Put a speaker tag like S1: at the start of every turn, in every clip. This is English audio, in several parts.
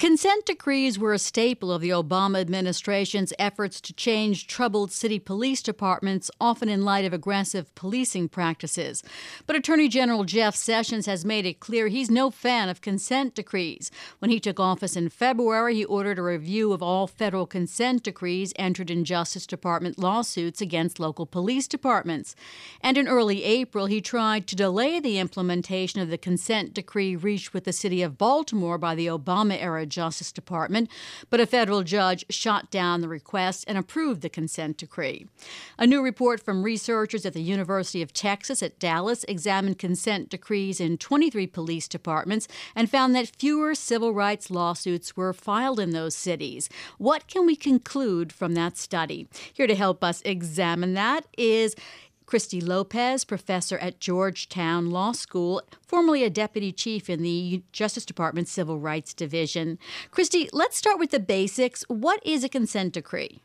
S1: Consent decrees were a staple of the Obama administration's efforts to change troubled city police departments, often in light of aggressive policing practices. But Attorney General Jeff Sessions has made it clear he's no fan of consent decrees. When he took office in February, he ordered a review of all federal consent decrees entered in Justice Department lawsuits against local police departments. And in early April, he tried to delay the implementation of the consent decree reached with the city of Baltimore by the Obama era Justice Department, but a federal judge shot down the request and approved the consent decree. A new report from researchers at the University of Texas at Dallas examined consent decrees in 23 police departments and found that fewer civil rights lawsuits were filed in those cities. What can we conclude from that study? Here to help us examine that is Christy Lopez, professor at Georgetown Law School, formerly a deputy chief in the Justice Department Civil Rights Division. Christy, let's start with the basics. What is a consent decree?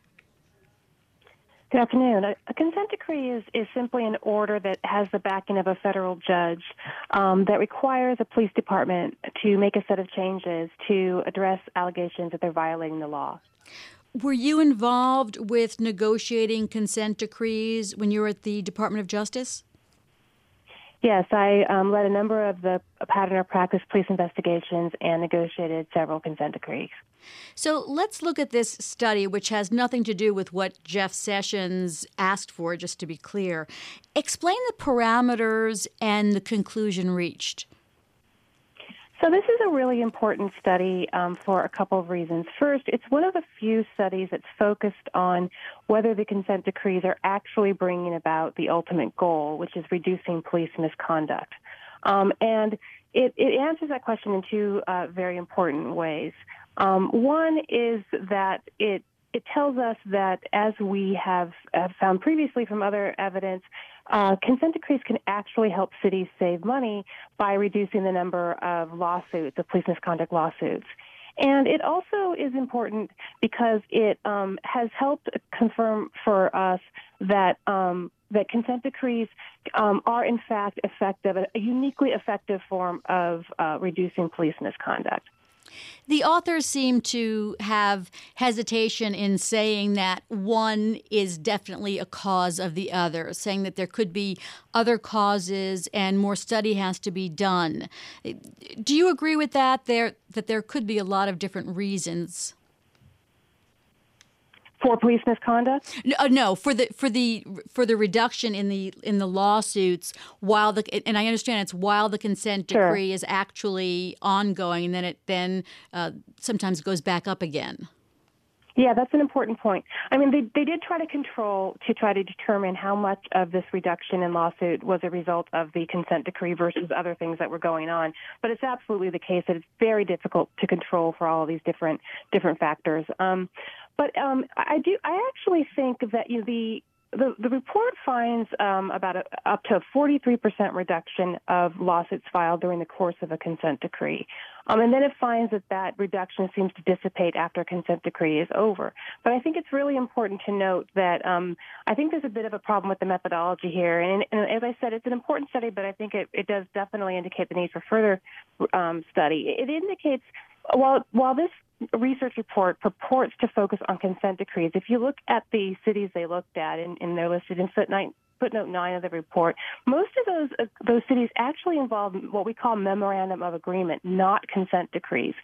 S2: Good afternoon. A, a, consent decree is, is simply an order that has the backing of a federal judge um, that requires a police department to make a set of changes to address allegations that they're violating the law.
S1: Were you involved with negotiating consent decrees when you were at the Department of Justice?
S2: Yes, I um, led a number of the pattern or practice police investigations and negotiated several consent decrees.
S1: So let's look at this study, which has nothing to do with what Jeff Sessions asked for, just to be clear. Explain the parameters and the conclusion reached.
S2: So this is a really important study um, for a couple of reasons. First, it's one of the few studies that's focused on whether the consent decrees are actually bringing about the ultimate goal, which is reducing police misconduct. Um, and it, it, answers that question in two uh, very important ways. Um, one is that it it tells us that as we have, have found previously from other evidence, uh, consent decrees can actually help cities save money by reducing the number of lawsuits, of police misconduct lawsuits. And it also is important because it um, has helped confirm for us that um, that consent decrees um, are in fact effective, a uniquely effective form of uh, reducing police misconduct.
S1: The authors seem to have hesitation in saying that one is definitely a cause of the other, saying that there could be other causes and more study has to be done. Do you agree with that? There that there could be a lot of different reasons
S2: for police misconduct?
S1: No, uh, no, for the for the for the reduction in the in the lawsuits while the and I understand it's while the consent decree sure. is actually ongoing, and then it then uh, sometimes goes back up again.
S2: Yeah, that's an important point. I mean, they, they did try to control to try to determine how much of this reduction in lawsuit was a result of the consent decree versus other things that were going on. But it's absolutely the case that it's very difficult to control for all of these different different factors. Um, but um, I do. I actually think that you know, the the, the report finds um, about a, up to a 43% reduction of lawsuits filed during the course of a consent decree. Um, and then it finds that that reduction seems to dissipate after a consent decree is over. But I think it's really important to note that um, I think there's a bit of a problem with the methodology here. And, and as I said, it's an important study, but I think it, it does definitely indicate the need for further um, study. It indicates while while this research report purports to focus on consent decrees. If you look at the cities they looked at, and, and they're listed in footnote, footnote nine of the report, most of those uh, those cities actually involve what we call memorandum of agreement, not consent decrees.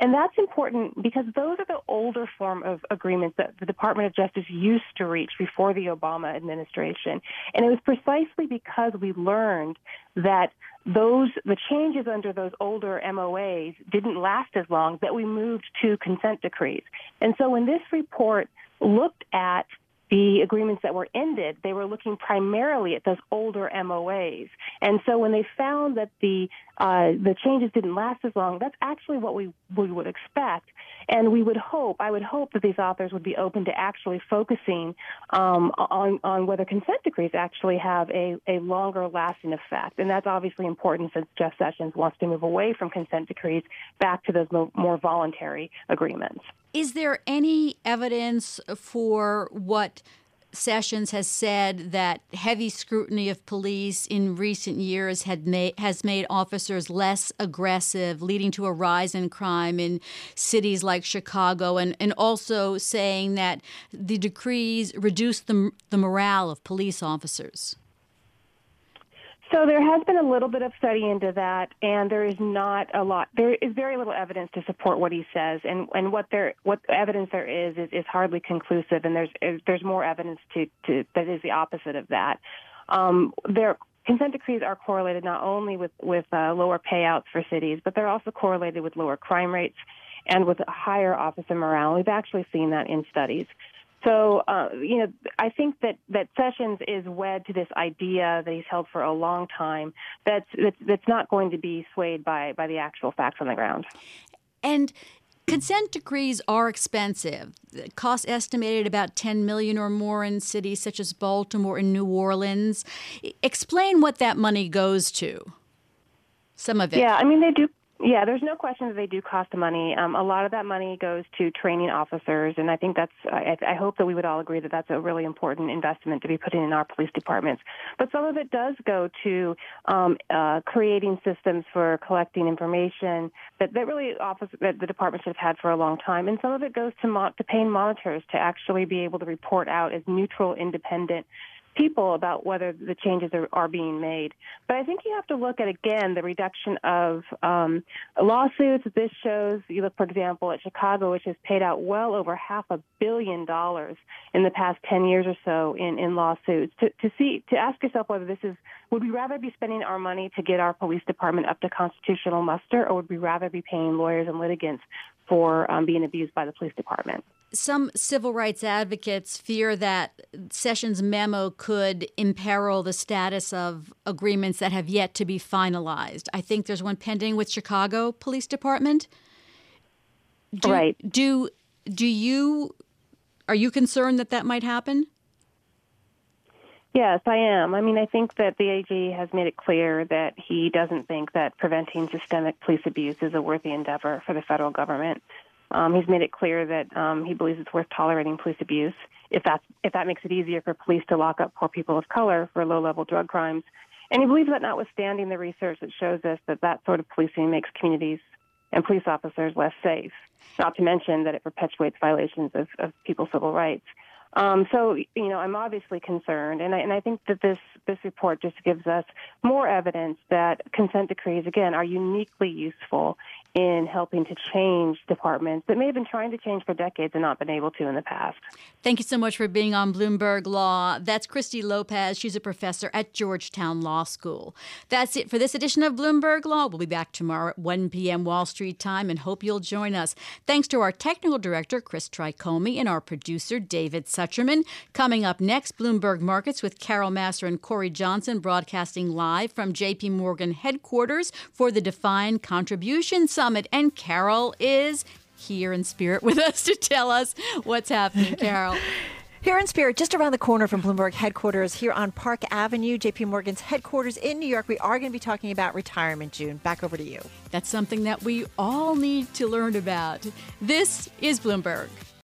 S2: And that's important because those are the older form of agreements that the Department of Justice used to reach before the Obama administration. And it was precisely because we learned that those the changes under those older MOAs didn't last as long that we moved to consent decrees. And so when this report looked at the agreements that were ended, they were looking primarily at those older MOAs. And so when they found that the uh, the changes didn't last as long, that's actually what we, we would expect. And we would hope, I would hope that these authors would be open to actually focusing um, on, on whether consent decrees actually have a, a longer lasting effect. And that's obviously important since Jeff Sessions wants to move away from consent decrees back to those more voluntary agreements.
S1: Is there any evidence for what Sessions has said that heavy scrutiny of police in recent years had made, has made officers less aggressive, leading to a rise in crime in cities like Chicago, and, and also saying that the decrees reduce the, the morale of police officers.
S2: So there has been a little bit of study into that, and there is not a lot. There is very little evidence to support what he says, and and what there what evidence there is is, is hardly conclusive, and there's there's more evidence to, to that is the opposite of that. Um, there consent decrees are correlated not only with with uh, lower payouts for cities, but they're also correlated with lower crime rates and with higher officer morale. We've actually seen that in studies. So, uh, you know, I think that, that Sessions is wed to this idea that he's held for a long time that's, that's, that's not going to be swayed by, by the actual facts on the ground.
S1: And consent decrees are expensive. Cost estimated about 10 million or more in cities such as Baltimore and New Orleans. Explain what that money goes to. Some of it.
S2: Yeah, I mean they do yeah, there's no question that they do cost money. Um, a lot of that money goes to training officers, and I think that's. I, I hope that we would all agree that that's a really important investment to be putting in our police departments. But some of it does go to um, uh, creating systems for collecting information that, that really office that the department should have had for a long time, and some of it goes to mo- to paying monitors to actually be able to report out as neutral, independent people about whether the changes are, are being made. But I think you have to look at again the reduction of um, lawsuits. This shows you look, for example, at Chicago, which has paid out well over half a billion dollars in the past ten years or so in, in lawsuits. To, to see to ask yourself whether this is would we rather be spending our money to get our police department up to constitutional muster, or would we rather be paying lawyers and litigants for um, being abused by the police department?
S1: Some civil rights advocates fear that Sessions' memo could imperil the status of agreements that have yet to be finalized. I think there's one pending with Chicago Police Department.
S2: Do, right.
S1: Do do you are you concerned that that might happen?
S2: Yes, I am. I mean, I think that the AG has made it clear that he doesn't think that preventing systemic police abuse is a worthy endeavor for the federal government. Um, he's made it clear that um, he believes it's worth tolerating police abuse if that if that makes it easier for police to lock up poor people of color for low-level drug crimes. And he believes that notwithstanding the research that shows us that that sort of policing makes communities and police officers less safe, not to mention that it perpetuates violations of, of people's civil rights. Um, so, you know, I'm obviously concerned, and I, and I think that this this report just gives us more evidence that consent decrees, again, are uniquely useful in helping to change departments that may have been trying to change for decades and not been able to in the past.
S1: Thank you so much for being on Bloomberg Law. That's Christy Lopez. She's a professor at Georgetown Law School. That's it for this edition of Bloomberg Law. We'll be back tomorrow at 1 p.m. Wall Street time and hope you'll join us. Thanks to our technical director, Chris Tricomi, and our producer, David Sucherman. Coming up next, Bloomberg Markets with Carol Massar and Cory Johnson broadcasting live from JP Morgan headquarters for the Defined Contribution Summit. And Carol is here in spirit with us to tell us what's happening, Carol.
S3: Here in spirit, just around the corner from Bloomberg headquarters here on Park Avenue, JP Morgan's headquarters in New York, we are going to be talking about retirement, June. Back over to you.
S1: That's something that we all need to learn about. This is Bloomberg.